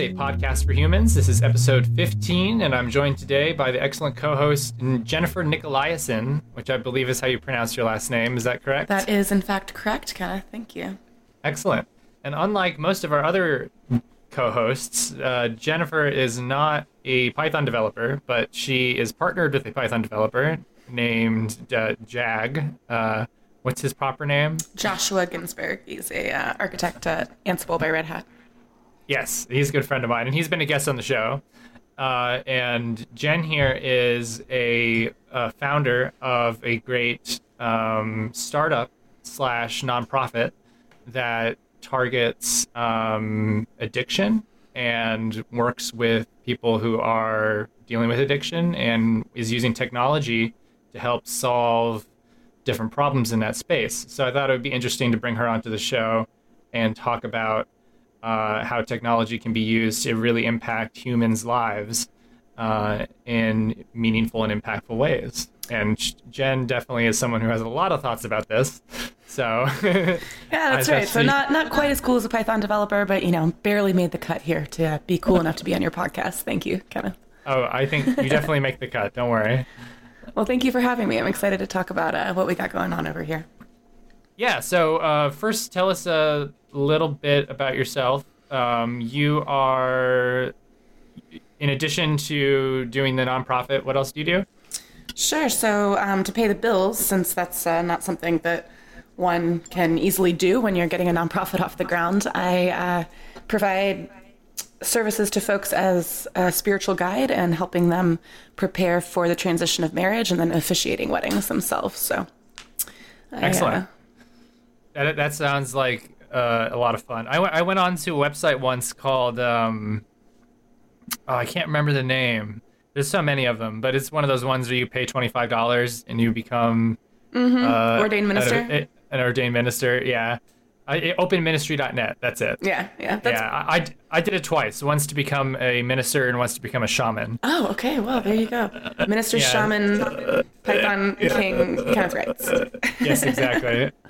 A podcast for humans. This is episode 15, and I'm joined today by the excellent co host Jennifer Nicolaisen, which I believe is how you pronounce your last name. Is that correct? That is, in fact, correct, Kenneth. Thank you. Excellent. And unlike most of our other co hosts, uh, Jennifer is not a Python developer, but she is partnered with a Python developer named uh, Jag. Uh, what's his proper name? Joshua Ginsberg. He's a uh, architect at Ansible by Red Hat. Yes, he's a good friend of mine, and he's been a guest on the show. Uh, and Jen here is a, a founder of a great um, startup slash nonprofit that targets um, addiction and works with people who are dealing with addiction and is using technology to help solve different problems in that space. So I thought it would be interesting to bring her onto the show and talk about uh, how technology can be used to really impact humans' lives uh, in meaningful and impactful ways. And Jen definitely is someone who has a lot of thoughts about this. So yeah, that's right. So not not quite as cool as a Python developer, but you know, barely made the cut here to be cool enough to be on your podcast. Thank you, Kevin. Oh, I think you definitely make the cut. Don't worry. Well, thank you for having me. I'm excited to talk about uh, what we got going on over here. Yeah. So uh, first, tell us a little bit about yourself. Um, you are, in addition to doing the nonprofit, what else do you do? Sure. So um, to pay the bills, since that's uh, not something that one can easily do when you're getting a nonprofit off the ground, I uh, provide services to folks as a spiritual guide and helping them prepare for the transition of marriage and then officiating weddings themselves. So, excellent. I, uh, that, that sounds like uh, a lot of fun. I, w- I went on to a website once called, um, oh, I can't remember the name. There's so many of them, but it's one of those ones where you pay $25 and you become mm-hmm. uh, ordained minister. An, an, ordained minister, yeah. I, openministry.net. That's it. Yeah, yeah. yeah, I, I did it twice. Once to become a minister and once to become a shaman. Oh, okay. Well, there you go. Minister, yeah. shaman, Python king, Kenneth Reitz. yes, exactly.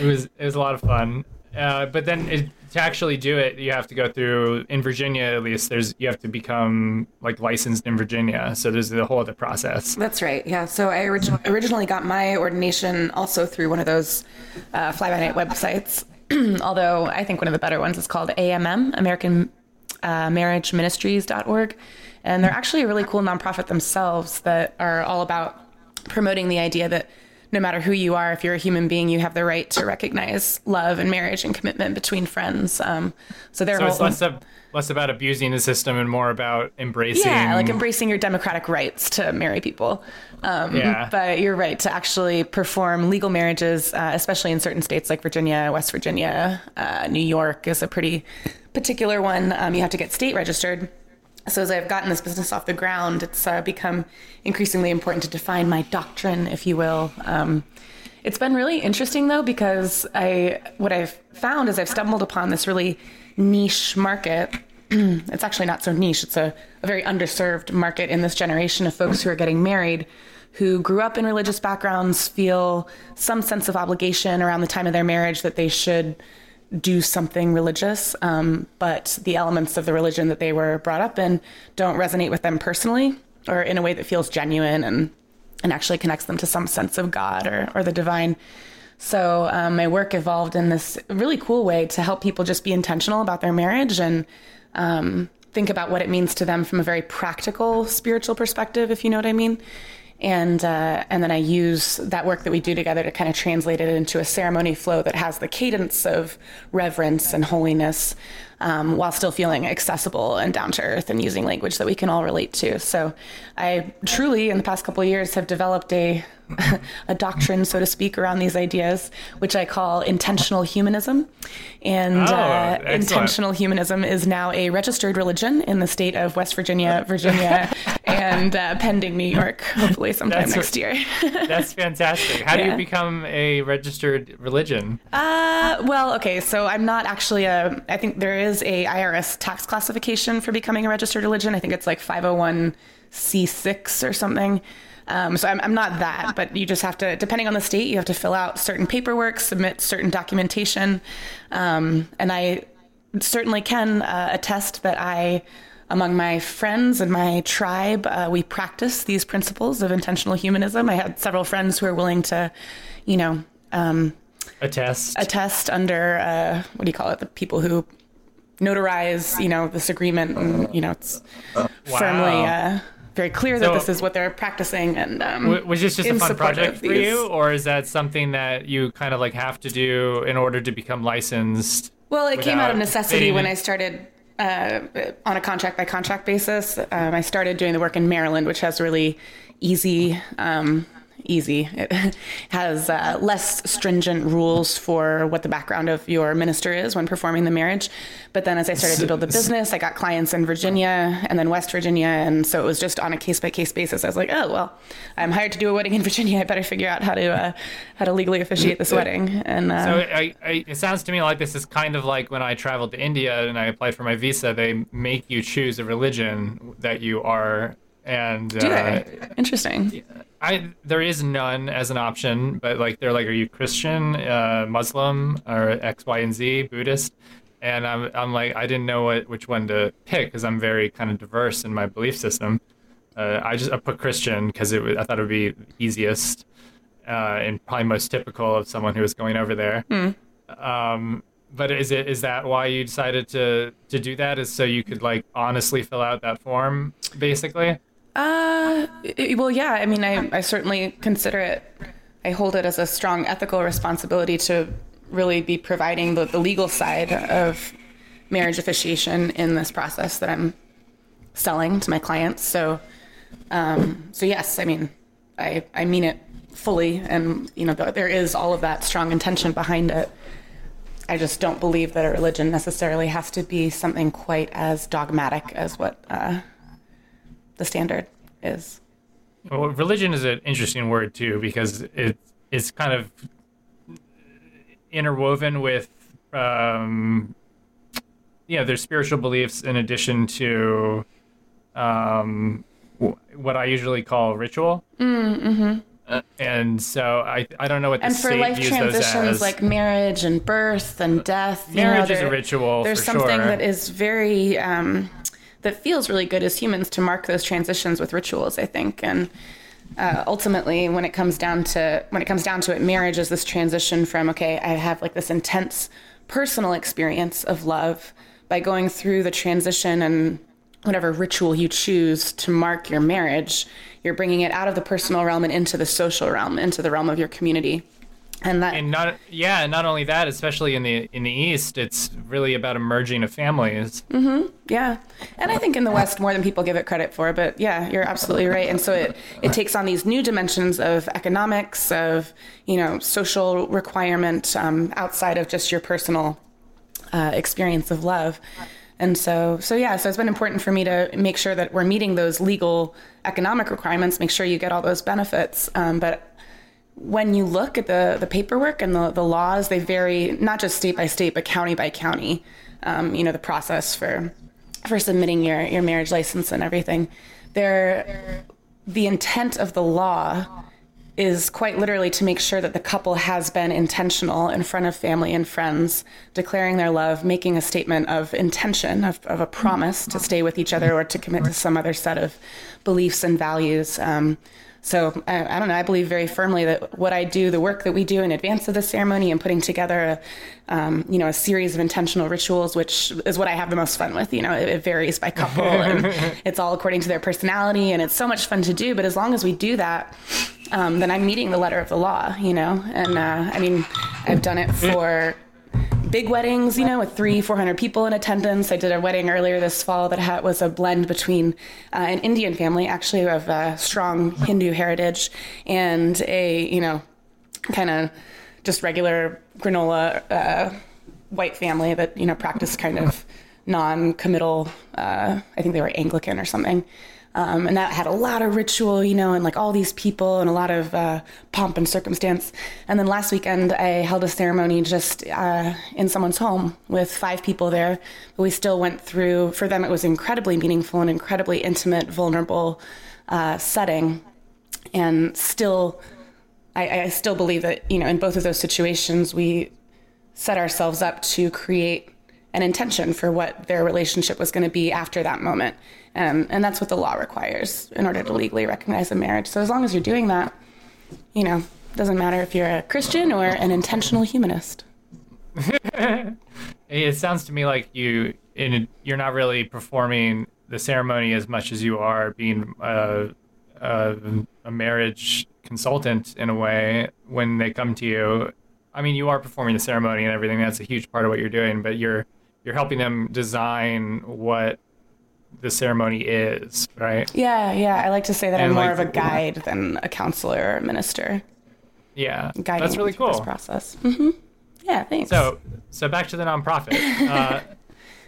It was it was a lot of fun. Uh, but then it, to actually do it, you have to go through in Virginia at least. There's you have to become like licensed in Virginia, so there's a whole other process. That's right. Yeah. So I orig- originally got my ordination also through one of those uh, fly by night websites. Although I think one of the better ones is called AMM, American uh, Marriage Ministries.org, and they're actually a really cool nonprofit themselves that are all about promoting the idea that no matter who you are, if you're a human being, you have the right to recognize love and marriage and commitment between friends. Um, so they're so it's less, of, less about abusing the system and more about embracing. Yeah, like embracing your democratic rights to marry people. Um, yeah. But you're right to actually perform legal marriages, uh, especially in certain states like Virginia, West Virginia, uh, New York is a pretty particular one. Um, you have to get state registered so as I've gotten this business off the ground, it's uh, become increasingly important to define my doctrine, if you will. Um, it's been really interesting though because I what I've found is I've stumbled upon this really niche market. it's actually not so niche; it's a, a very underserved market in this generation of folks who are getting married who grew up in religious backgrounds feel some sense of obligation around the time of their marriage that they should do something religious, um, but the elements of the religion that they were brought up in don't resonate with them personally or in a way that feels genuine and and actually connects them to some sense of God or, or the divine. So um, my work evolved in this really cool way to help people just be intentional about their marriage and um, think about what it means to them from a very practical spiritual perspective, if you know what I mean and uh, and then I use that work that we do together to kind of translate it into a ceremony flow that has the cadence of reverence and holiness, um, while still feeling accessible and down to earth and using language that we can all relate to. So, I truly, in the past couple of years, have developed a a doctrine, so to speak, around these ideas, which I call intentional humanism. And oh, uh, intentional humanism is now a registered religion in the state of West Virginia, Virginia, and uh, pending New York, hopefully sometime that's next year. that's fantastic. How yeah. do you become a registered religion? Uh, well, okay, so I'm not actually a. I think there is a IRS tax classification for becoming a registered religion. I think it's like 501c6 or something. Um, so I'm, I'm not that, but you just have to, depending on the state, you have to fill out certain paperwork, submit certain documentation. Um, and I certainly can uh, attest that I, among my friends and my tribe, uh, we practice these principles of intentional humanism. I had several friends who are willing to, you know, um, attest attest under uh, what do you call it? The people who notarize, you know, this agreement, and you know, it's wow. firmly uh, very clear so, that this is what they're practicing. And um, was this just a fun project for you, or is that something that you kind of like have to do in order to become licensed? Well, it came out of necessity when I started uh, on a contract by contract basis. Um, I started doing the work in Maryland, which has really easy um, easy. It has uh, less stringent rules for what the background of your minister is when performing the marriage. But then as I started to build the business, I got clients in Virginia and then West Virginia. And so it was just on a case by case basis. I was like, oh, well, I'm hired to do a wedding in Virginia. I better figure out how to, uh, how to legally officiate this wedding. And uh, so I, I, it sounds to me like this is kind of like when I traveled to India and I applied for my visa, they make you choose a religion that you are and do they? Uh, Interesting. I there is none as an option, but like they're like, are you Christian, uh, Muslim, or X, Y, and Z, Buddhist? And I'm I'm like, I didn't know what which one to pick because I'm very kind of diverse in my belief system. Uh, I just I put Christian because it was, I thought it would be easiest uh, and probably most typical of someone who was going over there. Mm. Um, but is it is that why you decided to to do that? Is so you could like honestly fill out that form, basically? Uh, well, yeah. I mean, I, I certainly consider it, I hold it as a strong ethical responsibility to really be providing the, the legal side of marriage officiation in this process that I'm selling to my clients. So, um, so yes, I mean, I, I mean it fully. And, you know, there is all of that strong intention behind it. I just don't believe that a religion necessarily has to be something quite as dogmatic as what, uh, the standard is. Well, religion is an interesting word too because it it's kind of interwoven with um, you know there's spiritual beliefs in addition to um, what I usually call ritual. Mm, mm-hmm. Uh, and so I I don't know what the and for life transitions like marriage and birth and death. Marriage you know, is a ritual. There's something sure. that is very um, that feels really good as humans to mark those transitions with rituals. I think and. Uh, ultimately, when it comes down to when it comes down to it, marriage is this transition from okay, I have like this intense personal experience of love by going through the transition and whatever ritual you choose to mark your marriage, you're bringing it out of the personal realm and into the social realm, into the realm of your community and that and not yeah and not only that especially in the in the east it's really about emerging a merging of families. Mm-hmm. Yeah. And i think in the west more than people give it credit for but yeah you're absolutely right. And so it it takes on these new dimensions of economics of you know social requirement um, outside of just your personal uh, experience of love. And so so yeah so it's been important for me to make sure that we're meeting those legal economic requirements make sure you get all those benefits. Um, but when you look at the, the paperwork and the, the laws, they vary not just state by state, but county by county. Um, you know, the process for for submitting your, your marriage license and everything. There, the intent of the law is quite literally to make sure that the couple has been intentional in front of family and friends, declaring their love, making a statement of intention, of, of a promise to stay with each other or to commit to some other set of beliefs and values. Um, so I, I, don't know. I believe very firmly that what I do, the work that we do in advance of the ceremony, and putting together, a, um, you know, a series of intentional rituals, which is what I have the most fun with. You know, it, it varies by couple, and it's all according to their personality, and it's so much fun to do. But as long as we do that, um, then I'm meeting the letter of the law. You know, and uh, I mean, I've done it for big weddings, you know, with three, 400 people in attendance. I did a wedding earlier this fall that had, was a blend between uh, an Indian family, actually, of a strong Hindu heritage, and a, you know, kind of just regular granola uh, white family that, you know, practiced kind of non committal, uh, I think they were Anglican or something. Um, and that had a lot of ritual, you know, and like all these people and a lot of uh, pomp and circumstance. And then last weekend, I held a ceremony just uh, in someone's home with five people there. But we still went through, for them, it was incredibly meaningful and incredibly intimate, vulnerable uh, setting. And still, I, I still believe that, you know, in both of those situations, we set ourselves up to create an intention for what their relationship was going to be after that moment. Um, and that's what the law requires in order to legally recognize a marriage. So as long as you're doing that, you know, doesn't matter if you're a Christian or an intentional humanist. it sounds to me like you in, you're not really performing the ceremony as much as you are being a, a, a marriage consultant in a way when they come to you. I mean, you are performing the ceremony and everything. That's a huge part of what you're doing, but you're you're helping them design what the ceremony is, right? Yeah, yeah. I like to say that and I'm more of a guide than a counselor or a minister. Yeah, Guiding that's really cool. This process. Mm-hmm. Yeah, thanks. So, so back to the nonprofit uh,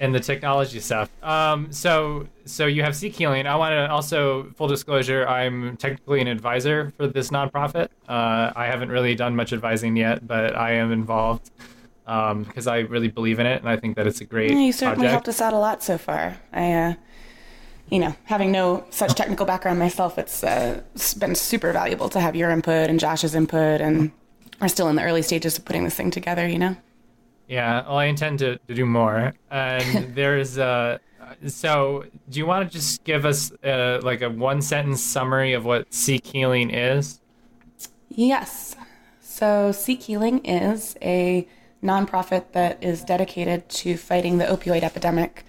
and the technology stuff. Um, so, so you have Seek Healing. I want to also full disclosure. I'm technically an advisor for this nonprofit. Uh, I haven't really done much advising yet, but I am involved because um, I really believe in it and I think that it's a great. Yeah, you certainly project. helped us out a lot so far. I, uh, you know, having no such technical background myself, it's, uh, it's been super valuable to have your input and Josh's input, and we're still in the early stages of putting this thing together. You know. Yeah, well, I intend to, to do more, and there's uh, so do you want to just give us uh, like a one sentence summary of what Seek Healing is? Yes. So Seek Healing is a nonprofit that is dedicated to fighting the opioid epidemic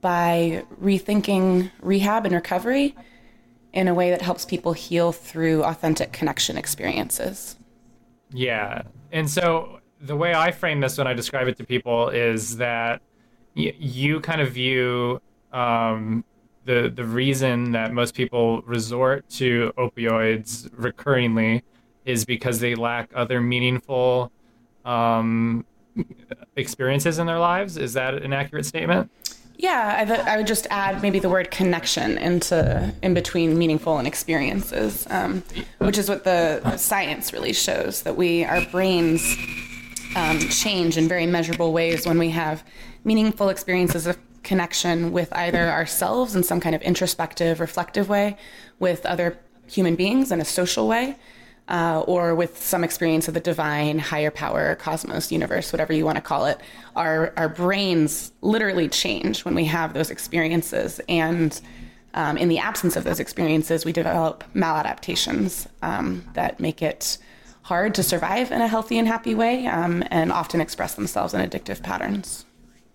by rethinking rehab and recovery in a way that helps people heal through authentic connection experiences. Yeah. And so the way I frame this when I describe it to people is that y- you kind of view um, the the reason that most people resort to opioids recurringly is because they lack other meaningful um, experiences in their lives. Is that an accurate statement? Yeah, I, th- I, would just add maybe the word connection into in between meaningful and experiences, um, which is what the science really shows that we our brains um, change in very measurable ways when we have meaningful experiences of connection with either ourselves in some kind of introspective, reflective way, with other human beings in a social way, uh, or with some experience of the divine, higher power, cosmos, universe, whatever you want to call it, our, our brains literally change when we have those experiences. And um, in the absence of those experiences, we develop maladaptations um, that make it hard to survive in a healthy and happy way um, and often express themselves in addictive patterns.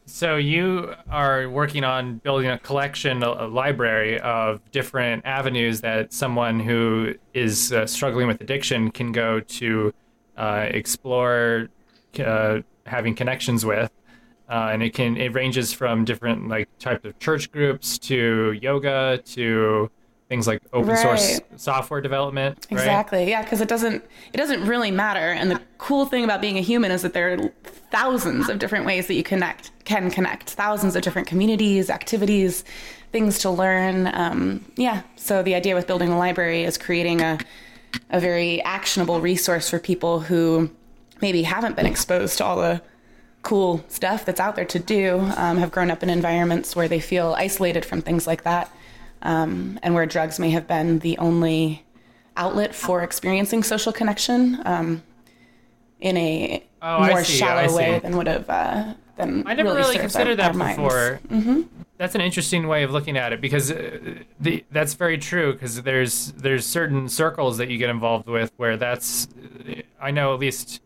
So you are working on building a collection, a, library of different avenues that someone who is uh, struggling with addiction can go to uh, explore uh, having connections with. Uh, and it can it ranges from different like types of church groups to yoga to things like open right. source software development. Exactly. Right? Yeah, because it doesn't it doesn't really matter. And the cool thing about being a human is that there are thousands of different ways that you connect can connect, thousands of different communities, activities, things to learn. Um, yeah. So the idea with building a library is creating a a very actionable resource for people who maybe haven't been exposed to all the cool stuff that's out there to do, um, have grown up in environments where they feel isolated from things like that um, and where drugs may have been the only outlet for experiencing social connection um, in a oh, more shallow way than would have uh, than I never really, really considered that before. Mm-hmm. That's an interesting way of looking at it because uh, the, that's very true. Because there's there's certain circles that you get involved with where that's I know at least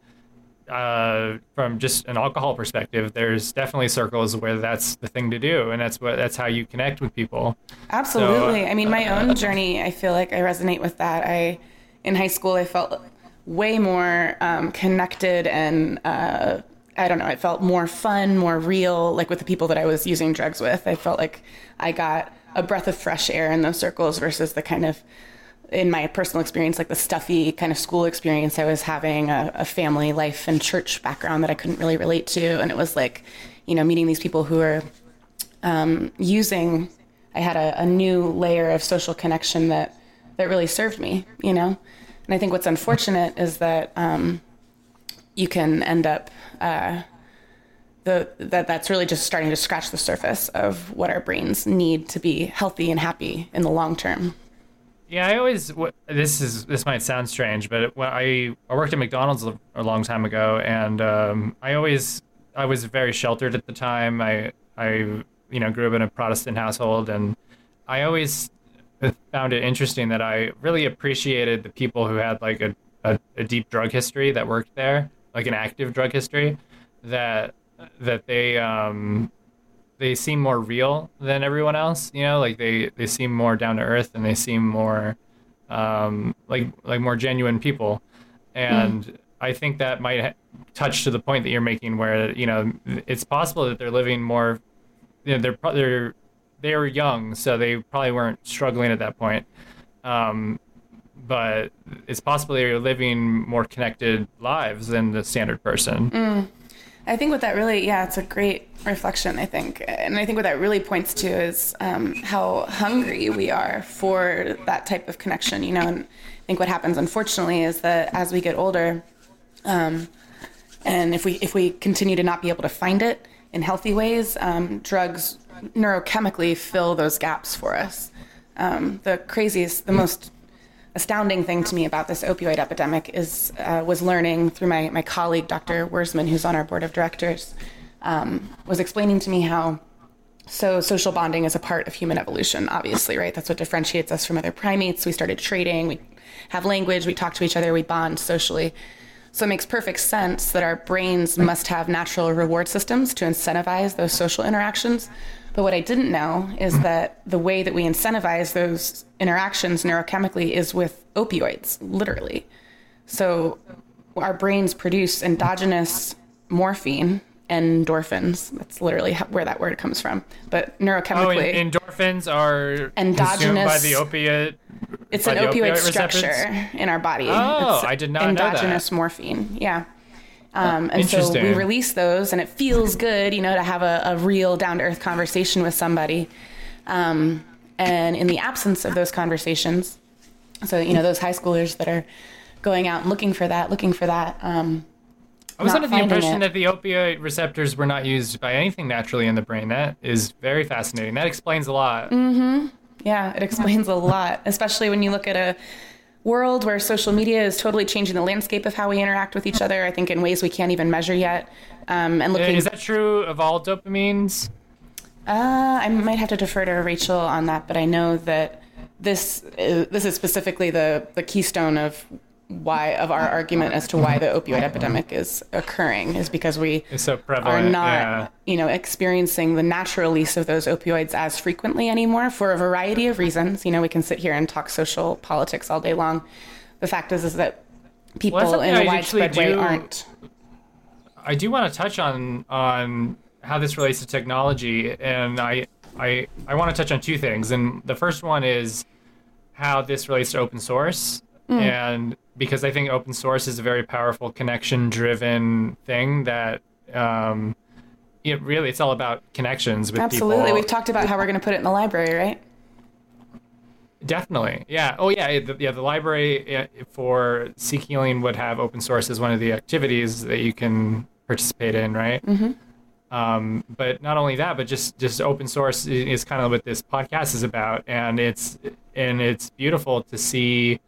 uh, from just an alcohol perspective, there's definitely circles where that's the thing to do, and that's what that's how you connect with people. Absolutely. So, I mean, my uh, own journey, I feel like I resonate with that. I in high school, I felt way more um, connected and. Uh, I don't know, it felt more fun, more real, like with the people that I was using drugs with. I felt like I got a breath of fresh air in those circles versus the kind of in my personal experience, like the stuffy kind of school experience I was having, a, a, family life and church background that I couldn't really relate to. And it was like, you know, meeting these people who are um, using, I had a, a, new layer of social connection that, that really served me, you know? And I think what's unfortunate is that um, you can end up, uh, the, that that's really just starting to scratch the surface of what our brains need to be healthy and happy in the long term. Yeah, I always this is this might sound strange, but when I I worked at McDonald's a, long time ago, and um, I always I was very sheltered at the time. I I you know grew up in a Protestant household, and I always found it interesting that I really appreciated the people who had like a, a, a deep drug history that worked there, like an active drug history, that that they um they seem more real than everyone else. You know, like they they seem more down to earth and they seem more um like like more genuine people, and. Mm. I think that might touch to the point that you're making, where you know it's possible that they're living more. You know, they're they're they were young, so they probably weren't struggling at that point. Um, but it's possible they're living more connected lives than the standard person. Mm. I think what that really, yeah, it's a great reflection, I think. And I think what that really points to is um, how hungry we are for that type of connection, you know. And I think what happens, unfortunately, is that as we get older, um, and if we if we continue to not be able to find it in healthy ways, um, drugs neurochemically fill those gaps for us. Um, the craziest, the most astounding thing to me about this opioid epidemic is uh, was learning through my, my colleague Dr. Wuersman, who's on our board of directors, um, was explaining to me how so social bonding is a part of human evolution. Obviously, right? That's what differentiates us from other primates. We started trading. We have language. We talk to each other. We bond socially. So it makes perfect sense that our brains must have natural reward systems to incentivize those social interactions. But what I didn't know is mm-hmm. that the way that we incentivize those interactions neurochemically is with opioids, literally. So our brains produce endogenous morphine, endorphins. That's literally where that word comes from. But oh, neurochemically, oh, endorphins are endogenous by the opiate. It's an opioid, opioid structure in our body. Oh, it's I did not know that. Endogenous morphine. Yeah. Um, and so we release those, and it feels good, you know, to have a, a real down to earth conversation with somebody. Um, and in the absence of those conversations, so you know, those high schoolers that are going out and looking for that, looking for that. Um, I was under the impression it. that the opioid receptors were not used by anything naturally in the brain. That is very fascinating. That explains a lot. Mm-hmm. Yeah, it explains a lot, especially when you look at a world where social media is totally changing the landscape of how we interact with each other. I think in ways we can't even measure yet. Um, and looking, is that true of all dopamines? Uh, I might have to defer to Rachel on that, but I know that this uh, this is specifically the the keystone of why of our argument as to why the opioid epidemic is occurring is because we so are not yeah. you know experiencing the natural release of those opioids as frequently anymore for a variety of reasons. You know we can sit here and talk social politics all day long. The fact is is that people well, in a widespread way aren't. I do want to touch on on how this relates to technology and I I I want to touch on two things. And the first one is how this relates to open source mm. and because I think open source is a very powerful connection driven thing that um, it really it's all about connections with Absolutely. people. We've talked about how we're going to put it in the library, right? Definitely. Yeah. Oh, yeah. The, yeah. The library for Seek Healing would have open source as one of the activities that you can participate in, right? Mm-hmm. Um, but not only that, but just just open source is kind of what this podcast is about, and it's and it's beautiful to see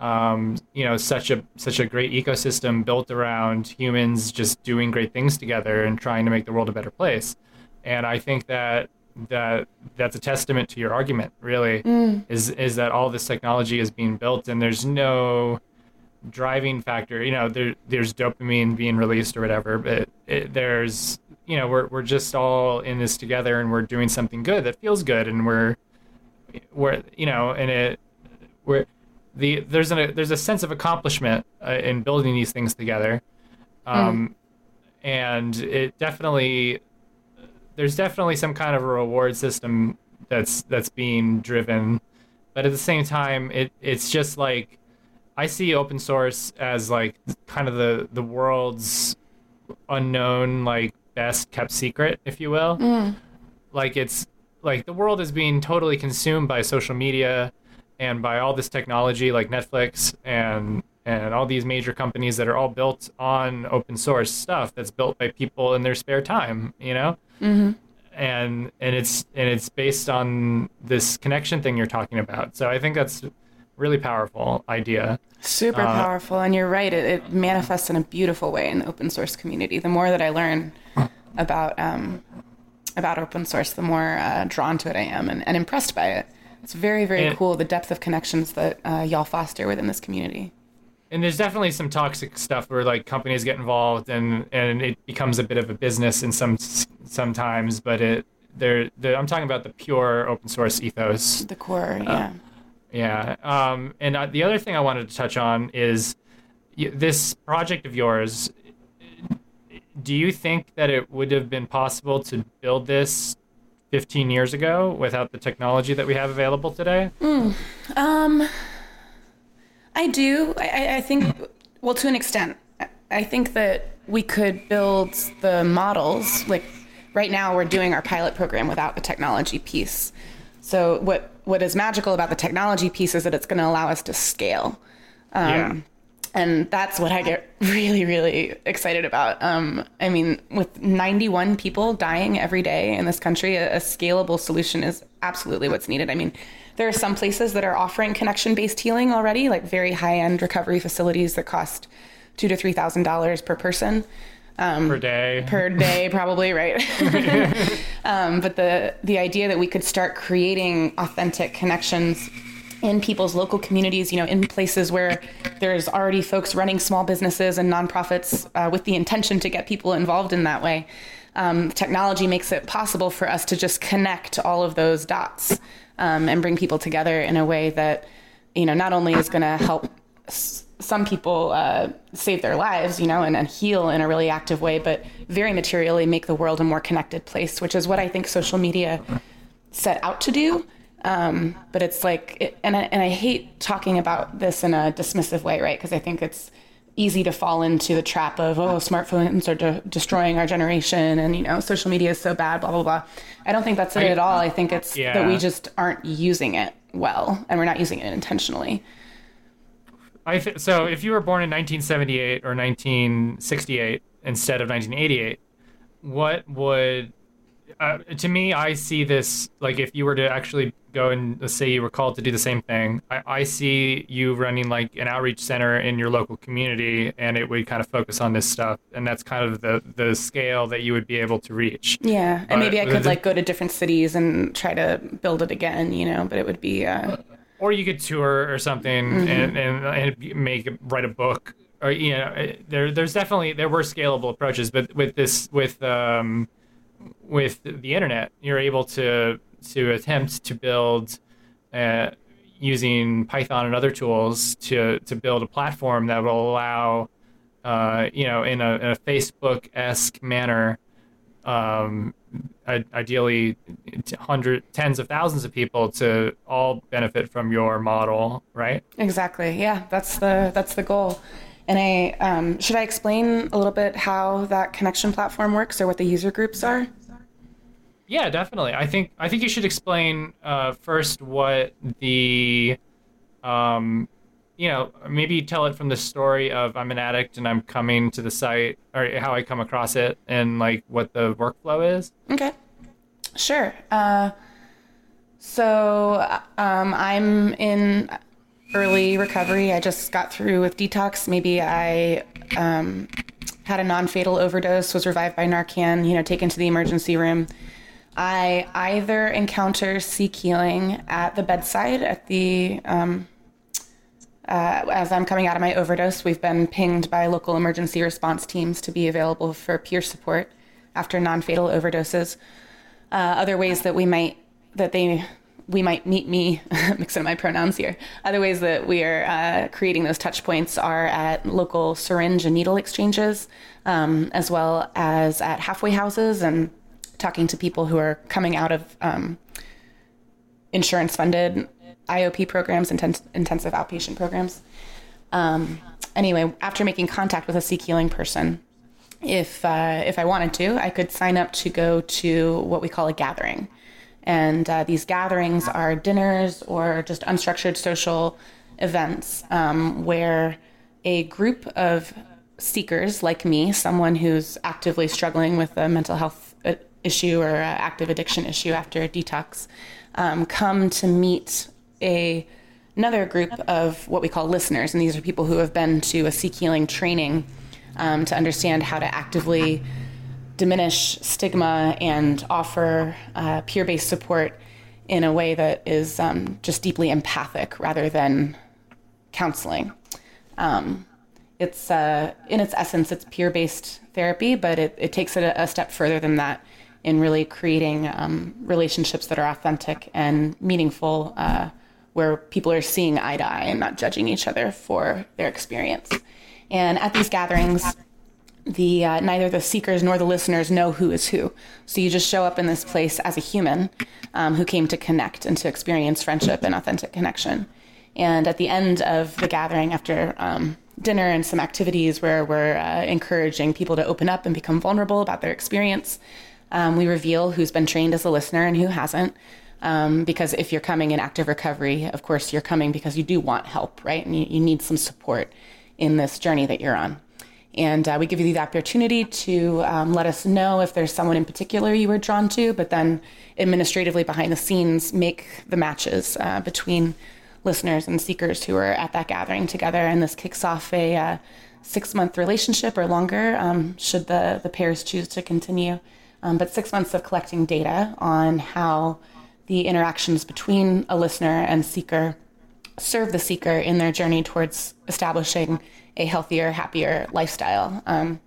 um, you know such a such a great ecosystem built around humans just doing great things together and trying to make the world a better place and i think that that that's a testament to your argument really mm. is is that all this technology is being built and there's no driving factor you know there there's dopamine being released or whatever but it, there's you know we're we're just all in this together and we're doing something good that feels good and we're we're you know and it we're the there's a there's a sense of accomplishment uh, in building these things together, um, mm. and it definitely there's definitely some kind of a reward system that's that's being driven, but at the same time, it it's just like I see open source as like kind of the the world's unknown like best kept secret, if you will. Mm. Like it's like the world is being totally consumed by social media and by all this technology like Netflix and and all these major companies that are all built on open source stuff that's built by people in their spare time, you know? Mm-hmm. And and it's and it's based on this connection thing you're talking about. So I think that's really powerful idea. Super uh, powerful, and you're right. It, it, manifests in a beautiful way in the open source community. The more that I learn about um, about open source, the more uh, drawn to it I am, and, and, impressed by it. It's very, very and, cool the depth of connections that uh, y'all foster within this community. And there's definitely some toxic stuff where like companies get involved and and it becomes a bit of a business in some sometimes, but it there I'm talking about the pure open source ethos. The core, uh, yeah. Yeah. Um, and uh, the other thing I wanted to touch on is this project of yours. Do you think that it would have been possible to build this 15 years ago without the technology that we have available today? Mm, um, I do. I, I think, well, to an extent, I think that we could build the models. Like right now, we're doing our pilot program without the technology piece. So what what is magical about the technology piece is that it's going to allow us to scale. Um, yeah. And that's what I get really, really excited about. Um, I mean, with 91 people dying every day in this country, a, a scalable solution is absolutely what's needed. I mean, there are some places that are offering connection based healing already, like very high end recovery facilities that cost two to three thousand dollars per person um, per day. Per day, probably right. um, but the the idea that we could start creating authentic connections in people's local communities, you know, in places where there's already folks running small businesses and nonprofits uh, with the intention to get people involved in that way. Um, technology makes it possible for us to just connect all of those dots um, and bring people together in a way that, you know, not only is going to help some people uh, save their lives, you know, and, and, heal in a really active way, but very materially make the world a more connected place, which is what I think social media set out to do. Um, but it's like, it, and I, and I hate talking about this in a dismissive way, right? Because I think it's easy to fall into the trap of oh, smartphones are de- destroying our generation, and you know, social media is so bad, blah blah blah. I don't think that's it I, at all. I think it's yeah. that we just aren't using it well, and we're not using it intentionally. I th- so if you were born in 1978 or 1968 instead of 1988, what would uh, to me I see this like if you were to actually go and let's say you were called to do the same thing, I, I see you running like an outreach center in your local community, and it would kind of focus on this stuff, and that's kind of the the scale that you would be able to reach. Yeah, and maybe I could the, like go to different cities and try to build it again, you know. But it would be. Uh or you could tour or something mm-hmm. and, and, and make write a book or you know there there's definitely there were scalable approaches but with this with um with the internet you're able to to attempt to build uh, using python and other tools to to build a platform that will allow uh, you know in a, a facebook-esque manner um, ideally hundred tens of thousands of people to all benefit from your model right? Exactly. Yeah that's the that's the goal and i um, should i explain a little bit how that connection platform works or what the user groups are yeah definitely i think i think you should explain uh, first what the um, you know, maybe tell it from the story of I'm an addict and I'm coming to the site or how I come across it and like what the workflow is. Okay. Sure. Uh, so um, I'm in early recovery. I just got through with detox. Maybe I um, had a non-fatal overdose, was revived by Narcan, you know, taken to the emergency room. I either encounter seek healing at the bedside at the um, uh, as I'm coming out of my overdose, we've been pinged by local emergency response teams to be available for peer support after non-fatal overdoses. Uh, other ways that we might that they we might meet me, mixing up my pronouns here. Other ways that we are uh, creating those touch points are at local syringe and needle exchanges, um, as well as at halfway houses and talking to people who are coming out of um, insurance funded IOP programs, intensive outpatient programs. Um, anyway, after making contact with a Seek Healing person, if uh, if I wanted to, I could sign up to go to what we call a gathering, and uh, these gatherings are dinners or just unstructured social events um, where a group of seekers like me, someone who's actively struggling with a mental health uh, issue or active addiction issue after a detox, um, come to meet a another group of what we call listeners, and these are people who have been to a seek healing training um, to understand how to actively diminish stigma and offer uh, peer based support in a way that is um, just deeply empathic rather than counseling. Um, it's uh, in its essence, it's peer based therapy, but it, it takes it a, a, step further than that in really creating um, relationships that are authentic and meaningful, uh, where people are seeing eye to eye and not judging each other for their experience. And at these gatherings, the uh, neither the seekers nor the listeners know who is who. So you just show up in this place as a human um, who came to connect and to experience friendship and authentic connection. And at the end of the gathering, after um, dinner and some activities where we're uh, encouraging people to open up and become vulnerable about their experience, um, we reveal who's been trained as a listener and who hasn't. Um, because if you're coming in active recovery, of course, you're coming because you do want help, right? And you, you need some support in this journey that you're on. And uh, we give you the opportunity to um, let us know if there's someone in particular you were drawn to, but then administratively behind the scenes make the matches uh, between listeners and seekers who are at that gathering together. And this kicks off a uh, six month relationship or longer, um, should the, the pairs choose to continue. Um, but six months of collecting data on how the interactions between a listener and seeker serve the seeker in their journey towards establishing a healthier, happier lifestyle. Um,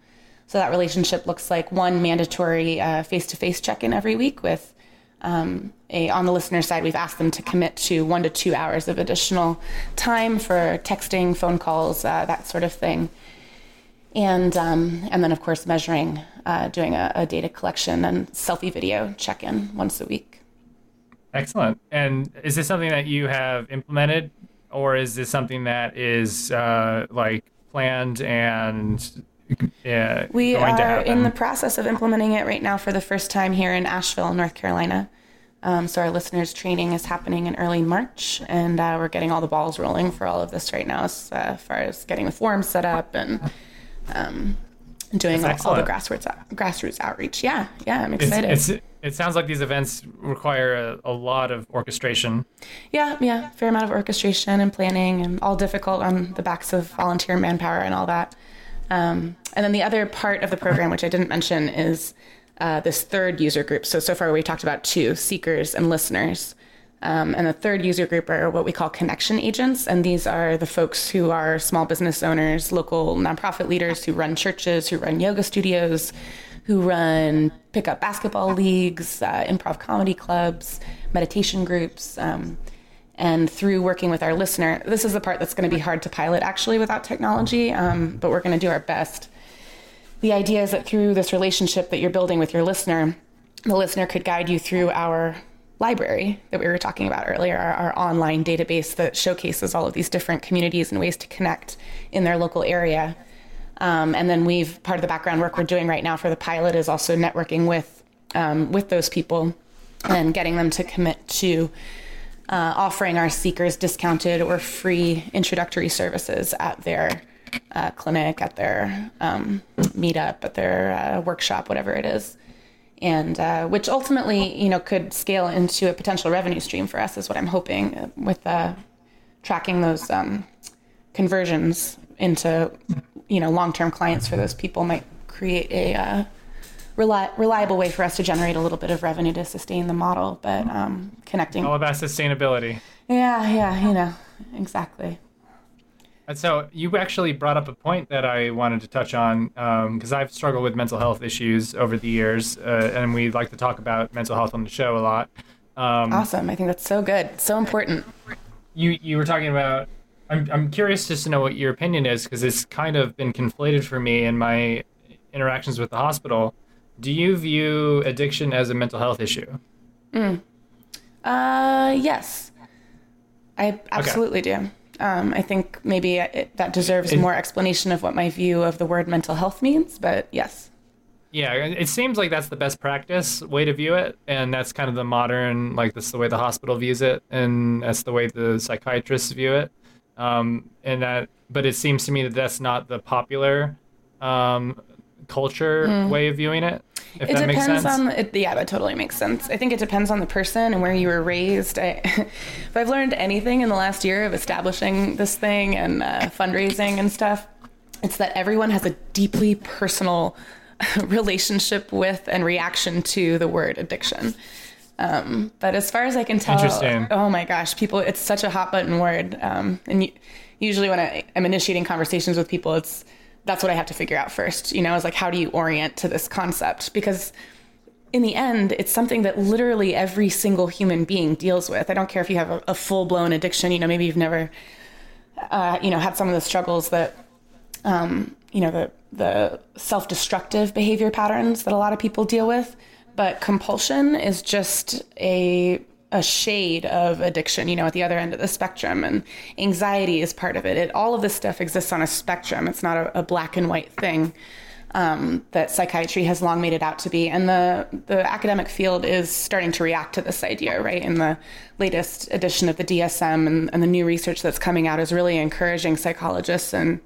so that relationship looks like one mandatory face to face check in every week with um, a, on the listener side, we've asked them to commit to one to two hours of additional time for texting, phone calls, uh, that sort of thing. And, um, and then, of course, measuring, uh, doing a, a data collection and selfie video check in once a week. Excellent. And is this something that you have implemented, or is this something that is uh, like planned and uh, we are in the process of implementing it right now for the first time here in Asheville, North Carolina. Um, so our listeners' training is happening in early March, and uh, we're getting all the balls rolling for all of this right now, as uh, far as getting the forums set up and um, doing all, all, the grassroots grassroots outreach. Yeah, yeah, I'm excited. It's, it's, it sounds like these events require a, a, lot of orchestration. Yeah, yeah, fair amount of orchestration and planning, and all difficult on the backs of volunteer manpower and all that. Um, and then the other part of the program, which I didn't mention, is uh, this third user group. So so far we talked about two seekers and listeners. Um, and the third user group are what we call connection agents. And these are the folks who are small business owners, local nonprofit leaders who run churches, who run yoga studios, who run pickup basketball leagues, uh, improv comedy clubs, meditation groups. Um, and through working with our listener, this is the part that's going to be hard to pilot actually without technology, um, but we're going to do our best. The idea is that through this relationship that you're building with your listener, the listener could guide you through our library that we were talking about earlier, our, our, online database that showcases all of these different communities and ways to connect in their local area. Um, and then we've part of the background work we're doing right now for the pilot is also networking with um, with those people and getting them to commit to uh, offering our seekers discounted or free introductory services at their uh, clinic, at their um, meetup, at their uh, workshop, whatever it is. And uh, which ultimately, you know, could scale into a potential revenue stream for us, is what I'm hoping with uh, tracking those um, conversions into, you know, long-term clients for those people might create a uh, reli- reliable way for us to generate a little bit of revenue to sustain the model. But um, connecting all about sustainability. Yeah, yeah, you know, exactly. And so you actually brought up a point that I wanted to touch on because um, I've struggled with mental health issues over the years, uh, and we like to talk about mental health on the show a lot. Um, awesome! I think that's so good, so important. You you were talking about. I'm I'm curious just to know what your opinion is because it's kind of been conflated for me in my interactions with the hospital. Do you view addiction as a mental health issue? Mm. Uh, yes, I absolutely okay. do. Um, I think maybe it, that deserves it, more explanation of what my view of the word mental health means, but yes. Yeah, it seems like that's the best practice way to view it, and that's kind of the modern, like that's the way the hospital views it, and that's the way the psychiatrists view it. Um, and that, but it seems to me that that's not the popular um, culture mm. way of viewing it. If it that makes depends sense. on it, yeah, that totally makes sense. I think it depends on the person and where you were raised. I, if I've learned anything in the last year of establishing this thing and uh, fundraising and stuff, it's that everyone has a deeply personal relationship with and reaction to the word addiction. Um, but as far as I can tell, oh my gosh, people, it's such a hot button word. Um, and usually when I, I'm initiating conversations with people, it's that's what I have to figure out first. You know, is like how do you orient to this concept? Because in the end, it's something that literally every single human being deals with. I don't care if you have a, a full blown addiction. You know, maybe you've never, uh, you know, had some of the struggles that, um, you know, the the self destructive behavior patterns that a lot of people deal with. But compulsion is just a a shade of addiction, you know, at the other end of the spectrum, and anxiety is part of it. It all of this stuff exists on a spectrum. It's not a, a black and white thing um, that psychiatry has long made it out to be. And the the academic field is starting to react to this idea, right? In the latest edition of the DSM and, and the new research that's coming out is really encouraging psychologists and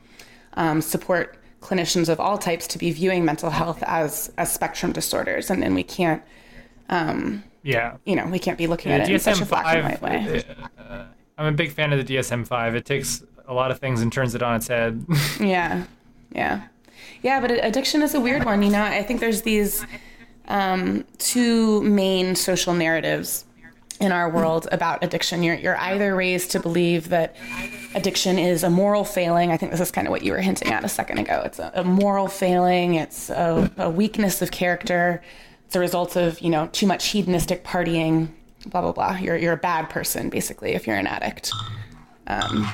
um, support clinicians of all types to be viewing mental health as as spectrum disorders, and then we can't. Um, yeah. you know, we can't be looking Yeah, at it in such a DSM black and white way. uh, I'm a big fan of the DSM five. It takes a lot of things and turns it on its head. Yeah, yeah, yeah. But addiction is a weird one. You know, I think there's these um, two main social narratives in our world about addiction. You're you're either raised to believe that addiction is a moral failing. I think this is kind of what you were hinting at a second ago. It's a, a moral failing. It's a, a weakness of character. It's a result of you know too much hedonistic partying. Blah blah blah. You're you're a bad person basically if you're an addict. Um,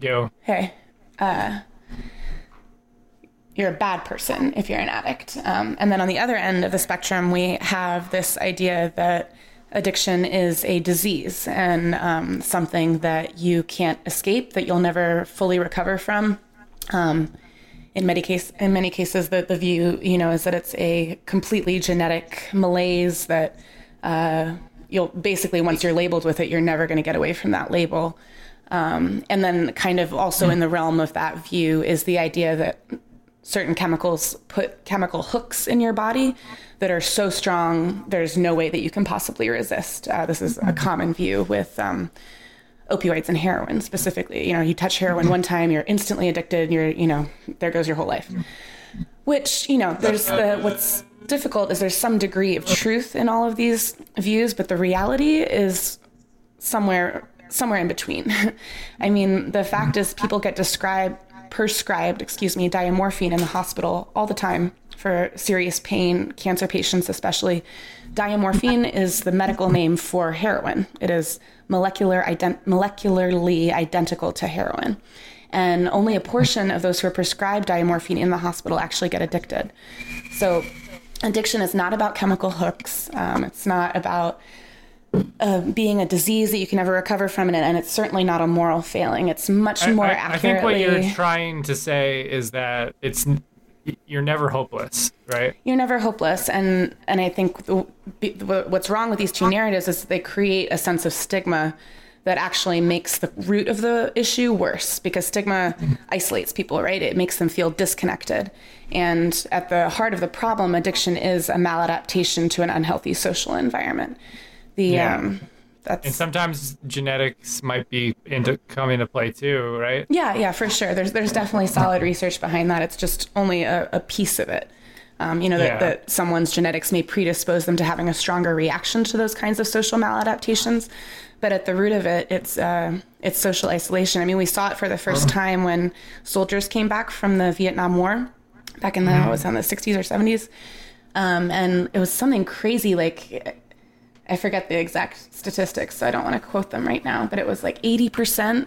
Yo, hey, uh, you're a bad person if you're an addict. Um, and then on the other end of the spectrum, we have this idea that addiction is a disease and um, something that you can't escape, that you'll never fully recover from. Um, in many in many cases, the, the view, you know, is that it's a completely genetic malaise that uh, you'll basically once you're labeled with it, you're never going to get away from that label. Um, and then, kind of also in the realm of that view, is the idea that certain chemicals put chemical hooks in your body that are so strong, there's no way that you can possibly resist. Uh, this is a common view with um, opioids and heroin specifically. You know, you touch heroin one time, you're instantly addicted. You're, you know, there goes your whole life. Which, you know, there's the what's difficult is there's some degree of truth in all of these views, but the reality is somewhere somewhere in between. I mean, the fact is people get described prescribed, excuse me, diamorphine in the hospital all the time for serious pain, cancer patients especially. Diamorphine is the medical name for heroin. It is molecular ident- molecularly identical to heroin. And only a portion of those who are prescribed diamorphine in the hospital actually get addicted. So, addiction is not about chemical hooks. Um, it's not about uh, being a disease that you can never recover from, and, and it's certainly not a moral failing. It's much more I, I, I think what you're trying to say is that it's you're never hopeless, right? you're never hopeless and and i think the, the, what's wrong with these two narratives is they create a sense of stigma that actually makes the root of the issue worse because stigma isolates people right it makes them feel disconnected and at the heart of the problem addiction is a maladaptation to an unhealthy social environment the Yeah. um that's And sometimes genetics might be into come into play too, right? Yeah, yeah, for sure. There's there's definitely solid research behind that. It's just only a, a piece of it. Um, you know that, Yeah. that someone's genetics may predispose them to having a stronger reaction to those kinds of social maladaptations, but at the root of it, it's uh, it's social isolation. I mean, we saw it for the first time when soldiers came back from the Vietnam War, back in the what was in the 60s or 70s, um, and it was something crazy like I forget the exact statistics, so I don't want to quote them right now, but it was like 80%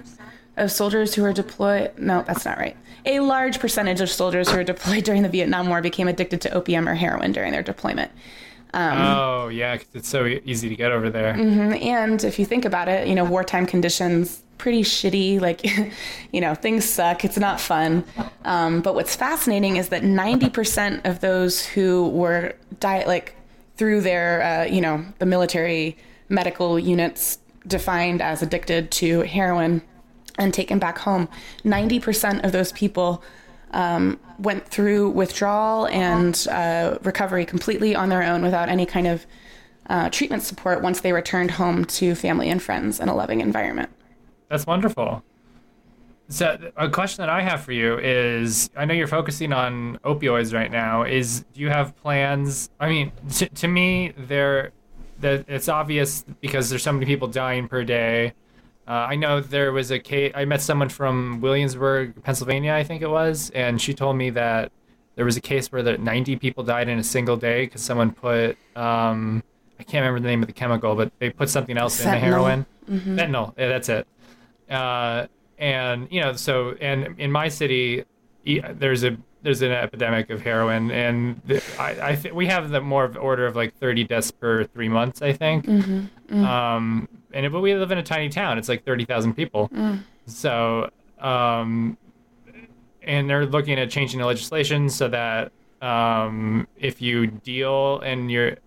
of soldiers who were deployed. No, that's not right. A large percentage of soldiers who were deployed during the Vietnam War became addicted to opium or heroin during their deployment. oh yeah, 'cause it's so easy to get over there. And if you think about it, you know, wartime conditions pretty shitty. Like, you know, things suck. It's not fun. Um, but what's fascinating is that 90% of those who were diet like through their, uh, you know, the military medical units defined as addicted to heroin and taken back home. 90% of those people um, went through withdrawal and uh, recovery completely on their own without any kind of uh, treatment support once they returned home to family and friends in a loving environment. That's wonderful. So, a question that I have for you is I know you're focusing on opioids right now. Is do you have plans? I mean, to, to me, there, that it's obvious because there's so many people dying per day. Uh, I know there was a case. I met someone from Williamsburg, Pennsylvania, I think it was, and she told me that there was a case where the 90 people died in a single day because someone put um, I can't remember the name of the chemical, but they put something else Fentanyl. in the heroin. Mm-hmm. Fentanyl. Yeah, that's it. Uh, and you know, so and in my city, there's a there's an epidemic of heroin, and the, I, I th- we have the more of order of like 30 deaths per three months, I think. Mm-hmm. Mm-hmm. Um, and but we live in a tiny town; it's like 30,000 people. Mm. So, um, and they're looking at changing the legislation so that um, if you deal and you're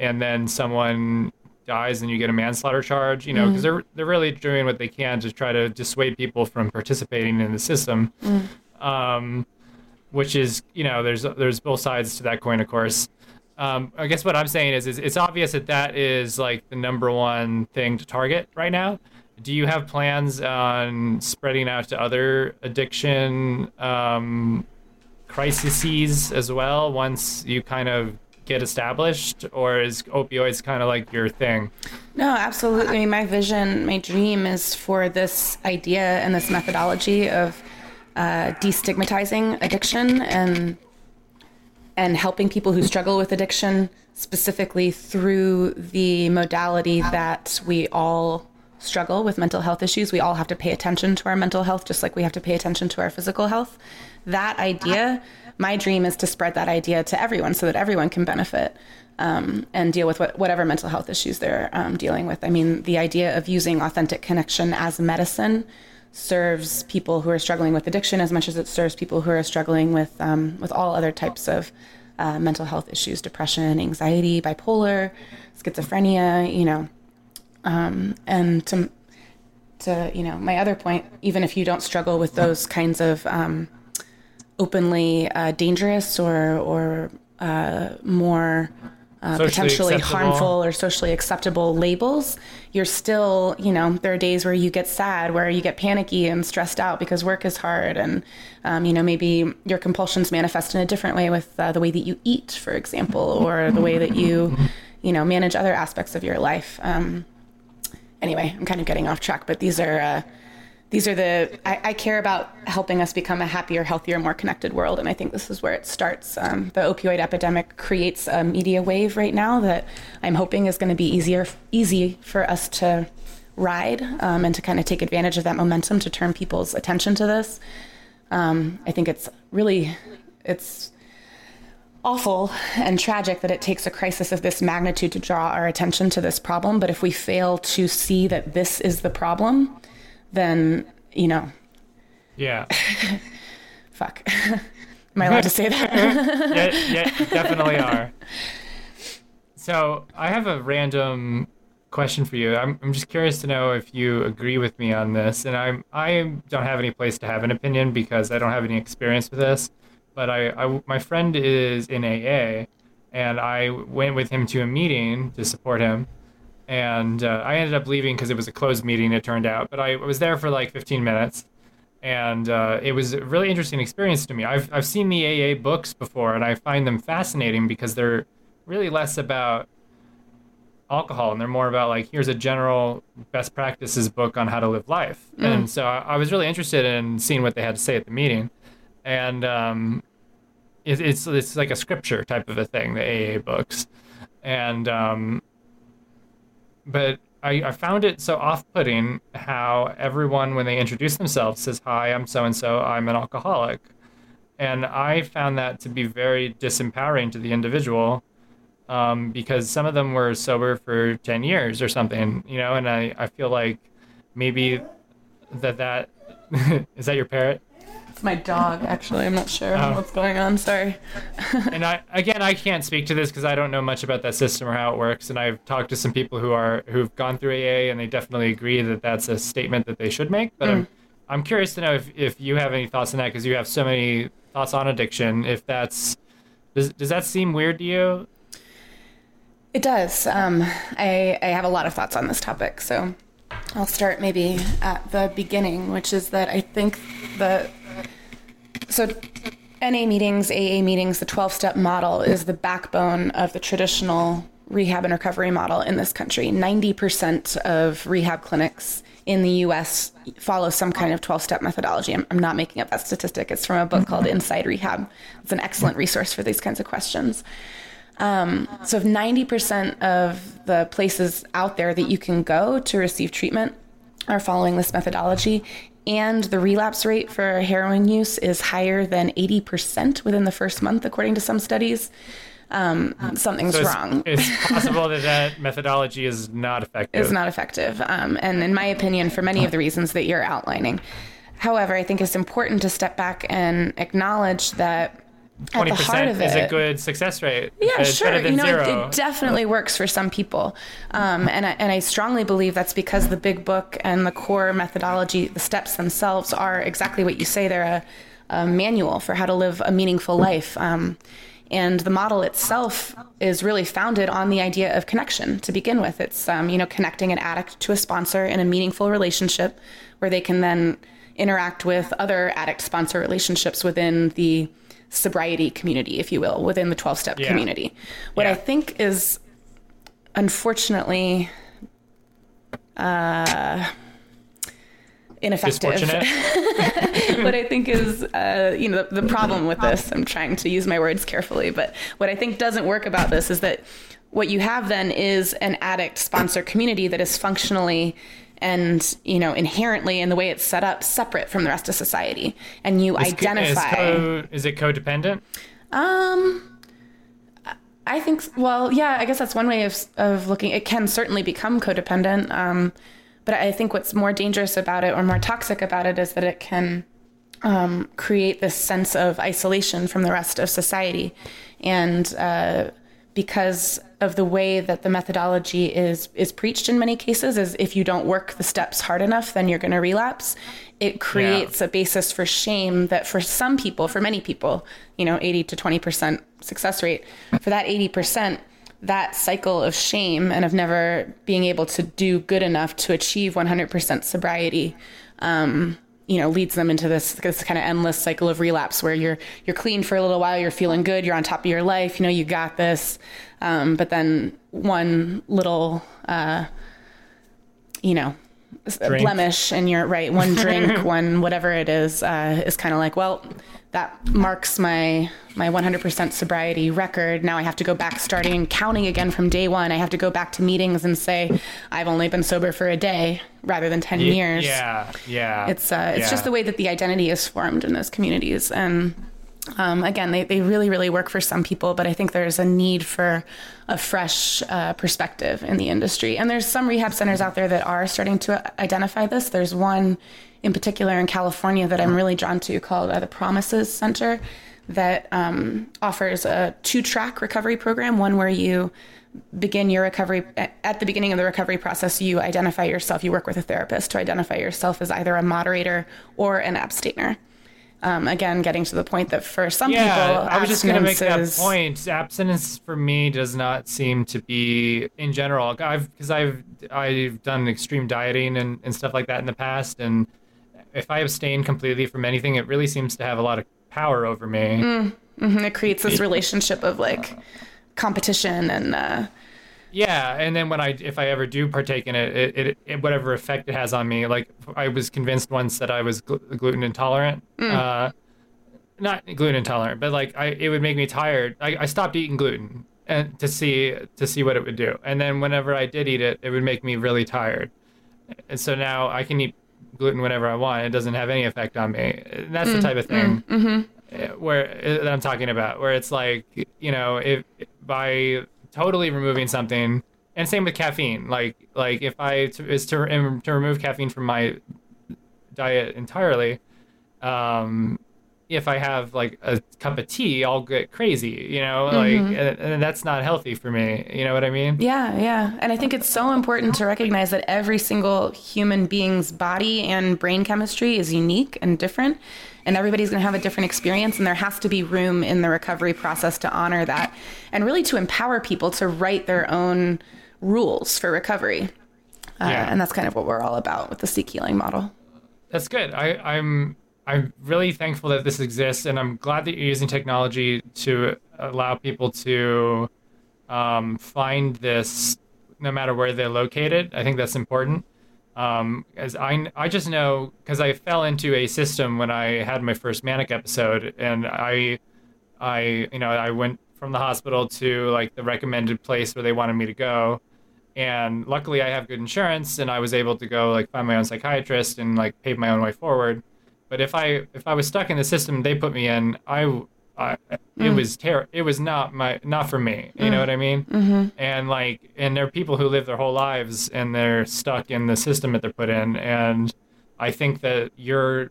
and then someone dies and you get a manslaughter charge, you know, because mm. they're they're really doing what they can to try to dissuade people from participating in the system. Mm. Um, which is, you know, there's there's both sides to that coin, of course. Um, I guess what I'm saying is, is it's obvious that that is like the number one thing to target right now. Do you have plans on spreading out to other addiction um, crises as well once you kind of get established, or is opioids kind of like your thing? No, absolutely. My vision, my dream is for this idea and this methodology of uh, destigmatizing addiction and and helping people who struggle with addiction specifically through the modality that we all struggle with mental health issues. We all have to pay attention to our mental health just like we have to pay attention to our physical health. That idea my dream is to spread that idea to everyone so that everyone can benefit um, and deal with what, whatever mental health issues they're um, dealing with. I mean, the idea of using authentic connection as medicine serves people who are struggling with addiction as much as it serves people who are struggling with um, with all other types of uh, mental health issues, depression, anxiety, bipolar, schizophrenia. You know, um, and to to you know my other point, even if you don't struggle with those kinds of um, openly uh, dangerous or or uh, more uh, potentially acceptable. harmful or socially acceptable labels, you're still, you know, there are days where you get sad, where you get panicky and stressed out because work is hard. And, um, you know, maybe your compulsions manifest in a different way with uh, the way that you eat, for example, or the way that you, you know, manage other aspects of your life. Um, anyway, I'm kind of getting off track, but these are uh, these are the I, I, care about helping us become a happier healthier more connected world and i think this is where it starts. Um, the opioid epidemic creates a media wave right now that i'm hoping is going to be easier easy for us to ride um, and to kind of take advantage of that momentum to turn people's attention to this. Um, i think it's really it's awful and tragic that it takes a crisis of this magnitude to draw our attention to this problem but if we fail to see that this is the problem then you know. Yeah. Fuck. Am I allowed to say that? yeah, yeah, definitely are. So I have a random question for you. I'm, I'm just curious to know if you agree with me on this. And I'm I don't have any place to have an opinion because I don't have any experience with this. But I, I my friend is in AA, and I went with him to a meeting to support him and uh, I ended up leaving because it was a closed meeting. It turned out, but I was there for like 15 minutes, and uh, it was a really interesting experience to me. I've I've seen the AA books before, and I find them fascinating because they're really less about alcohol and they're more about like here's a general best practices book on how to live life. Mm. And so I, I, was really interested in seeing what they had to say at the meeting, and um, it, it's it's like a scripture type of a thing, the AA books, and um, but I, I found it so off-putting how everyone when they introduce themselves says hi i'm so and so i'm an alcoholic. And i found that to be very disempowering to the individual um, because some of them were sober for 10 years or something you know and i, I feel like maybe that that is that your parrot my dog, actually. I'm not sure oh. what's going on. Sorry. and I again, I can't speak to this because I don't know much about that system or how it works. And I've talked to some people who are who've gone through AA, and they definitely agree that that's a statement that they should make. But mm. I'm I'm curious to know if, if you have any thoughts on that because you have so many thoughts on addiction. If that's does does that seem weird to you? It does. Um, I I have a lot of thoughts on this topic, so I'll start maybe at the beginning, which is that I think the so NA meetings, AA meetings, the 12 step model is the backbone of the traditional rehab and recovery model in this country. 90% of rehab clinics in the US follow some kind of 12 step methodology. I'm, I'm, not making up that statistic. It's from a book called Inside Rehab. It's an excellent resource for these kinds of questions. Um, so, if 90% of the places out there that you can go to receive treatment are following this methodology, and the relapse rate for heroin use is higher than 80% within the first month, according to some studies, um, something's so it's, wrong. it's possible that that methodology is not effective. It's not effective. Um, and in my opinion, for many of the reasons that you're outlining. However, I think it's important to step back and acknowledge that Twenty percent is a good success rate. Yeah, it's sure. you know, it, it, definitely works for some people, um, and I, and I strongly believe that's because the big book and the core methodology, the steps themselves, are exactly what you say. They're a, a manual for how to live a meaningful life. Um, and the model itself is really founded on the idea of connection to begin with. It's um, you know connecting an addict to a sponsor in a meaningful relationship, where they can then interact with other addict sponsor relationships within the sobriety community, if you will, within the 12 step yeah. community. What yeah. I think is unfortunately uh, ineffective. what I think is, uh, you know, the, the problem with this, I'm trying to use my words carefully, but what I think doesn't work about this is that what you have then is an addict sponsor community that is functionally and you know inherently in the way it's set up separate from the rest of society. And you is, identify is, co- is it codependent? Um i think well yeah i guess that's one way of of looking it can certainly become codependent um but i think what's more dangerous about it or more toxic about it is that it can um, create this sense of isolation from the rest of society. And uh, because of the way that the methodology is is preached in many cases is if you don't work the steps hard enough then you're going to relapse it creates yeah. a basis for shame that for some people for many people you know 80 to 20% success rate for that 80% that cycle of shame and of never being able to do good enough to achieve 100% sobriety um, you know leads them into this this kind of endless cycle of relapse where you're you're clean for a little while you're feeling good you're on top of your life you know you got this um, but then one little uh, you know drink. blemish and you're right one drink one whatever it is uh, is kind of like well that marks my my 100% sobriety record. Now I have to go back starting counting again from day one. I have to go back to meetings and say I've only been sober for a day rather than 10 years. Yeah, yeah. It's uh, it's yeah. just the way that the identity is formed in those communities. And um, again, they, they really, really work for some people, but I think there's a need for a fresh uh, perspective in the industry. And there's some rehab centers out there that are starting to identify this. There's one in particular in California that I'm really drawn to called uh, the Promises Center that um, offers a two track recovery program one where you begin your recovery at the beginning of the recovery process you identify yourself you work with a therapist to identify yourself as either a moderator or an abstainer um, again, getting to the point that for some people yeah, people, I was just going to make that point. Abstinence for me does not seem to be, in general, I've because I've I've done extreme dieting and, and stuff like that in the past, and if I abstain completely from anything, it really seems to have a lot of power over me. Mm, mm-hmm. It creates this relationship of like competition and. Uh, yeah, and then when I, if I ever do partake in it, it, it, it whatever effect it has on me, like I was convinced once that I was gl- gluten intolerant. Mm. Uh, not gluten intolerant, but like I, it would make me tired. I, I stopped eating gluten and to see to see what it would do, and then whenever I did eat it, it would make me really tired. And so now I can eat gluten whenever I want. It doesn't have any effect on me. That's mm, the type of thing mm, mm-hmm. where that I'm talking about, where it's like you know, if by totally removing something, and same with caffeine. Like like if I to, is to to remove caffeine from my diet entirely, um, if I have like a cup of tea, I'll get crazy, you know, mm-hmm. like, and, and, that's not healthy for me. You know what I mean? Yeah, yeah. And I think it's so important to recognize that every single human being's body and brain chemistry is unique and different. And everybody's going to have a different experience. And there has to be room in the recovery process to honor that and really to empower people to write their own rules for recovery. Uh, yeah. And that's kind of what we're all about with the Seek Healing model. That's good. I, I'm I'm really thankful that this exists, and I'm glad that you're using technology to allow people to um, find this no matter where they're located. I think that's important. Um, as I, I just know because I fell into a system when I had my first manic episode, and I, I, you know, I went from the hospital to like the recommended place where they wanted me to go, and luckily I have good insurance, and I was able to go like find my own psychiatrist and like pave my own way forward. But if I if I was stuck in the system they put me in, I, I it mm. was ter- it was not my not for me. You mm. know what I mean? Mm-hmm. And like and there are people who live their whole lives and they're stuck in the system that they're put in and I think that you're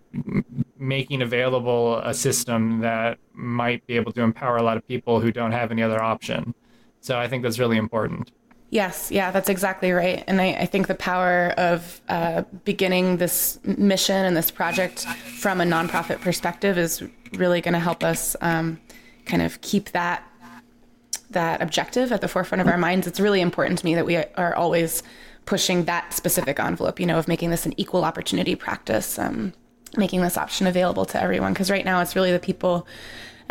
making available a system that might be able to empower a lot of people who don't have any other option. So I think that's really important. Yes, yeah, that's exactly right. And I, I think the power of uh, beginning this mission and this project from a nonprofit perspective is really going to help us um, kind of keep that that objective at the forefront of our minds. It's really important to me that we are always pushing that specific envelope, you know, of making this an equal opportunity practice, um, making this option available to everyone. Because right now, it's really the people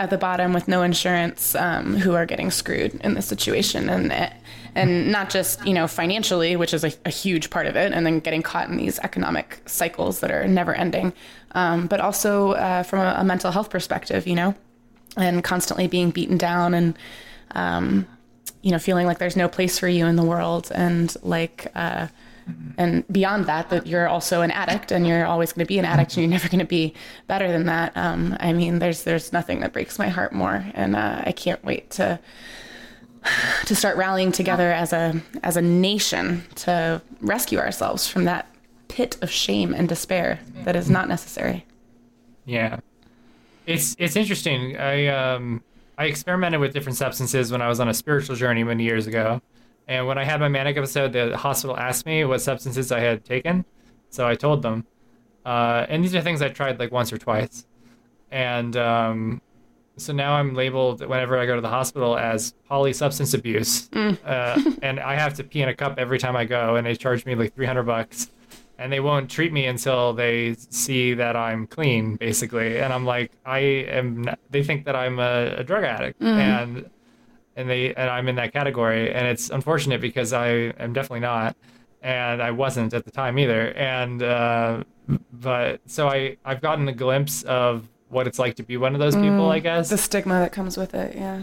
at the bottom with no insurance um, who are getting screwed in this situation. And and not just you know financially which is a, a, huge part of it and then getting caught in these economic cycles that are never ending um, but also uh, from a, a, mental health perspective you know and constantly being beaten down and um, you know feeling like there's no place for you in the world. And like uh, and beyond that that you're also an addict and you're always going to be an addict and you're never going to be better than that. Um, i mean there's there's nothing that breaks my heart more. And uh, i can't wait to to start rallying together as a as a nation to rescue ourselves from that pit of shame and despair that is not necessary. Yeah. It's it's interesting. I um i experimented with different substances when i was on a spiritual journey many years ago and when I had my manic episode, the hospital asked me what substances I had taken. So I told them. Uh, and these are things I tried like once or twice. And um, so now I'm labeled whenever I go to the hospital as poly substance abuse. Mm. Uh, and I have to pee in a cup every time I go, and they charge me like 300 bucks. And they won't treat me until they see that I'm clean, basically. And I'm like, I am. Not, they think that I'm a, a drug addict, mm. and and they and I'm in that category, and it's unfortunate because I am definitely not, and I wasn't at the time either. And uh, but so I I've gotten a glimpse of what it's like to be one of those people, mm, I guess. The stigma that comes with it, yeah.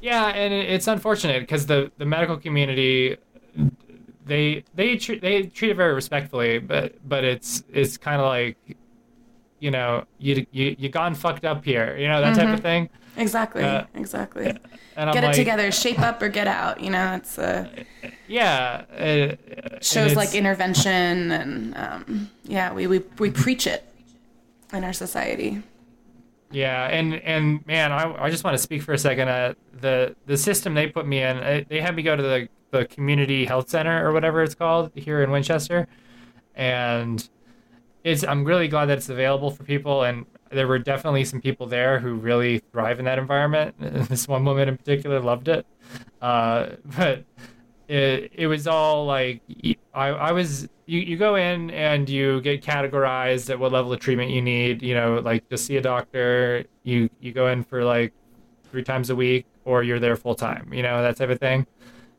Yeah, and it's unfortunate because the the medical community they they treat they treat it very respectfully, but but it's it's kind of like you know you you you gone fucked up here, you know that mm-hmm. type of mm-hmm. thing. Exactly. Uh, exactly. Get it like, together, shape up or get out. You know, it's a yeah. It, shows like intervention and um, yeah, we, we we preach it in our society. Yeah, and and man, I, I just want to speak for a second. Uh, the the system they put me in, uh, they had me go to the the community health center or whatever it's called here in Winchester, and it's I'm really glad that it's available for people. And there were definitely some people there who really thrive in that environment. This one woman in particular loved it, uh, but it it was all like I I was you, you go in and you get categorized at what level of treatment you need. You know, like just see a doctor, you you go in for like three times a week, or you're there full time. You know that type of thing.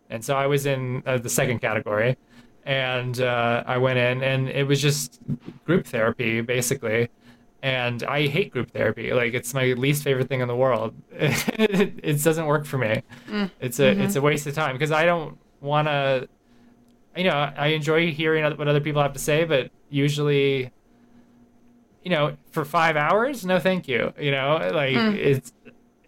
And so I was in uh, the second category, and uh, I went in, and it was just group therapy basically and I hate group therapy. Like it's my least favorite thing in the world. it, it doesn't work for me. Mm. It's a mm-hmm. it's a waste of time because I don't want to. You know, I enjoy hearing what other people have to say, but usually, you know, for five hours, no, thank you. You know, like mm. it's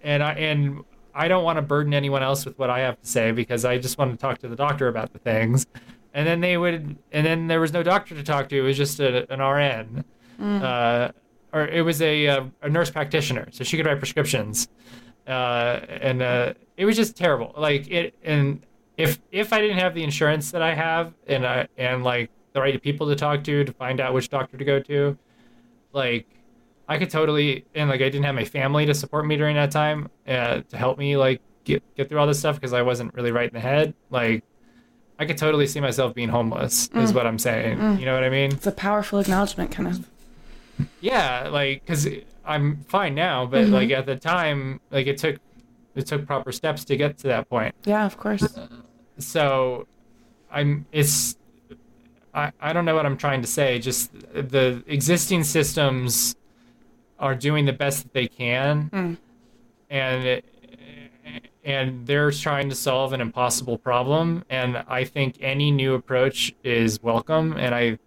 and I and I don't want to burden anyone else with what I have to say because I just want to talk to the doctor about the things. And then they would, and then there was no doctor to talk to. It was just a, an RN. Mm. Uh, or it was a, a, a nurse practitioner, so she could write prescriptions, uh, and uh, it was just terrible. Like it, and if if I didn't have the insurance that I have, and I and like the right people to talk to to find out which doctor to go to, like I could totally and like I didn't have my family to support me during that time uh, to help me like get get through all this stuff because I wasn't really right in the head. Like I could totally see myself being homeless, mm. is what I'm saying. Mm. You know what I mean? It's a powerful acknowledgement, kind of. Yeah, like because I'm fine now, but mm-hmm. like at the time, like it took it took proper steps to get to that point. Yeah, of course. So, I'm it's I I don't know what I'm trying to say. Just the existing systems are doing the best that they can, mm. and it, and they're trying to solve an impossible problem. And I think any new approach is welcome. And I,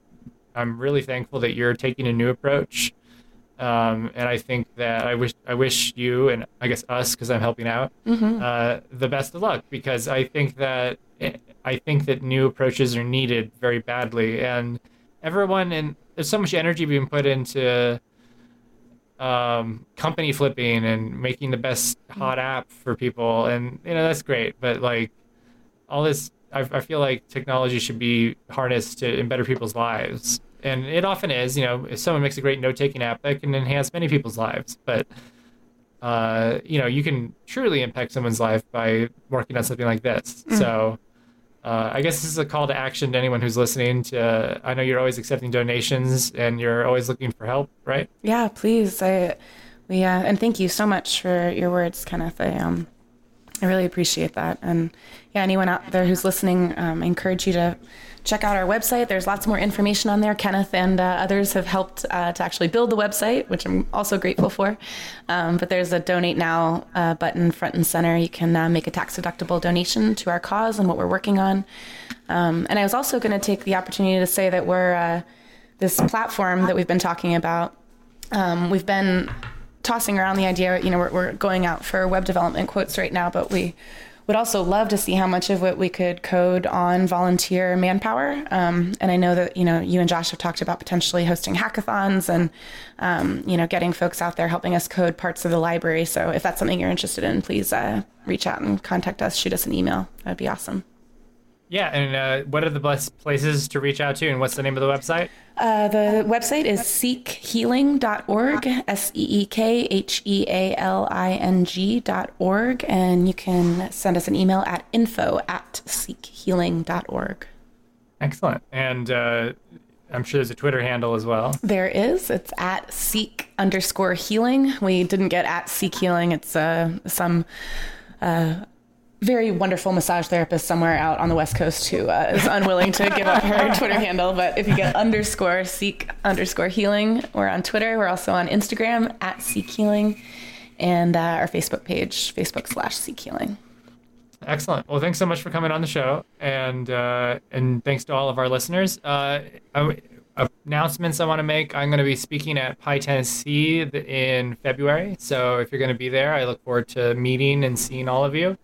I'm really thankful that you're taking a new approach. Um, and I think that I wish I wish you and I guess us because I'm helping out mm-hmm. uh, the best of luck because I think that I think that new approaches are needed very badly and everyone and there's so much energy being put into um, company flipping and making the best hot app for people, and you know that's great. But like all this, I, I feel like technology should be harnessed to in better people's lives, and it often is. You know, if someone makes a great note-taking app, that can enhance many people's lives. But uh, you know, you can truly impact someone's life by working on something like this. Mm. So uh, I guess this is a call to action to anyone who's listening. To uh, I know you're always accepting donations and you're always looking for help, right? Yeah, please. I we uh, and thank you so much for your words, Kenneth. I um I really appreciate that. And yeah, anyone out there who's listening, um, I encourage you to check out our website. There's lots more information on there. Kenneth and uh, others have helped uh, to actually build the website, which I'm also grateful for. Um, but there's a donate now uh, button front and center. You can uh, make a tax deductible donation to our cause and what we're working on. Um, and I was also going to take the opportunity to say that we're uh, this platform that we've been talking about. Um, we've been tossing around the idea, you know, we're, we're going out for web development quotes right now, but we would also love to see how much of what we could code on volunteer manpower. Um, and I know that you know you and Josh have talked about potentially hosting hackathons and um, you know getting folks out there helping us code parts of the library. So if that's something you're interested in, please uh, reach out and contact us. Shoot us an email. That'd be awesome. Yeah, and uh, what are the best places to reach out to, and what's the name of the website? Uh, the website is seekhealing.org, S E E K H E A L I N G.org, and you can send us an email at info at seekhealing.org. Excellent. And uh, I'm sure there's a Twitter handle as well. There is. It's at seek underscore healing. We didn't get at seek healing. It's uh, some uh, very wonderful massage therapist somewhere out on the West Coast who uh, is unwilling to give up her Twitter handle. But if you get underscore seek underscore healing, we're on Twitter. We're also on Instagram at seek healing and uh, our Facebook page, Facebook slash seek healing. Excellent. Well, thanks so much for coming on the show, and uh, and thanks to all of our listeners. Uh, announcements I want to make. I'm going to be speaking at PyTennessee in February, so if you're going to be there, I look forward to meeting and seeing all of you.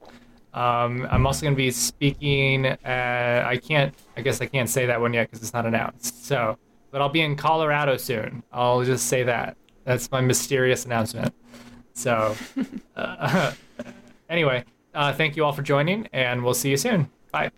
Um, I'm also going to be speaking. At, I can't. I guess I can't say that one yet because it's not announced. So, but I'll be in Colorado soon. I'll just say that. That's my mysterious announcement. So, uh, anyway, uh, thank you all for joining, and we'll see you soon. Bye.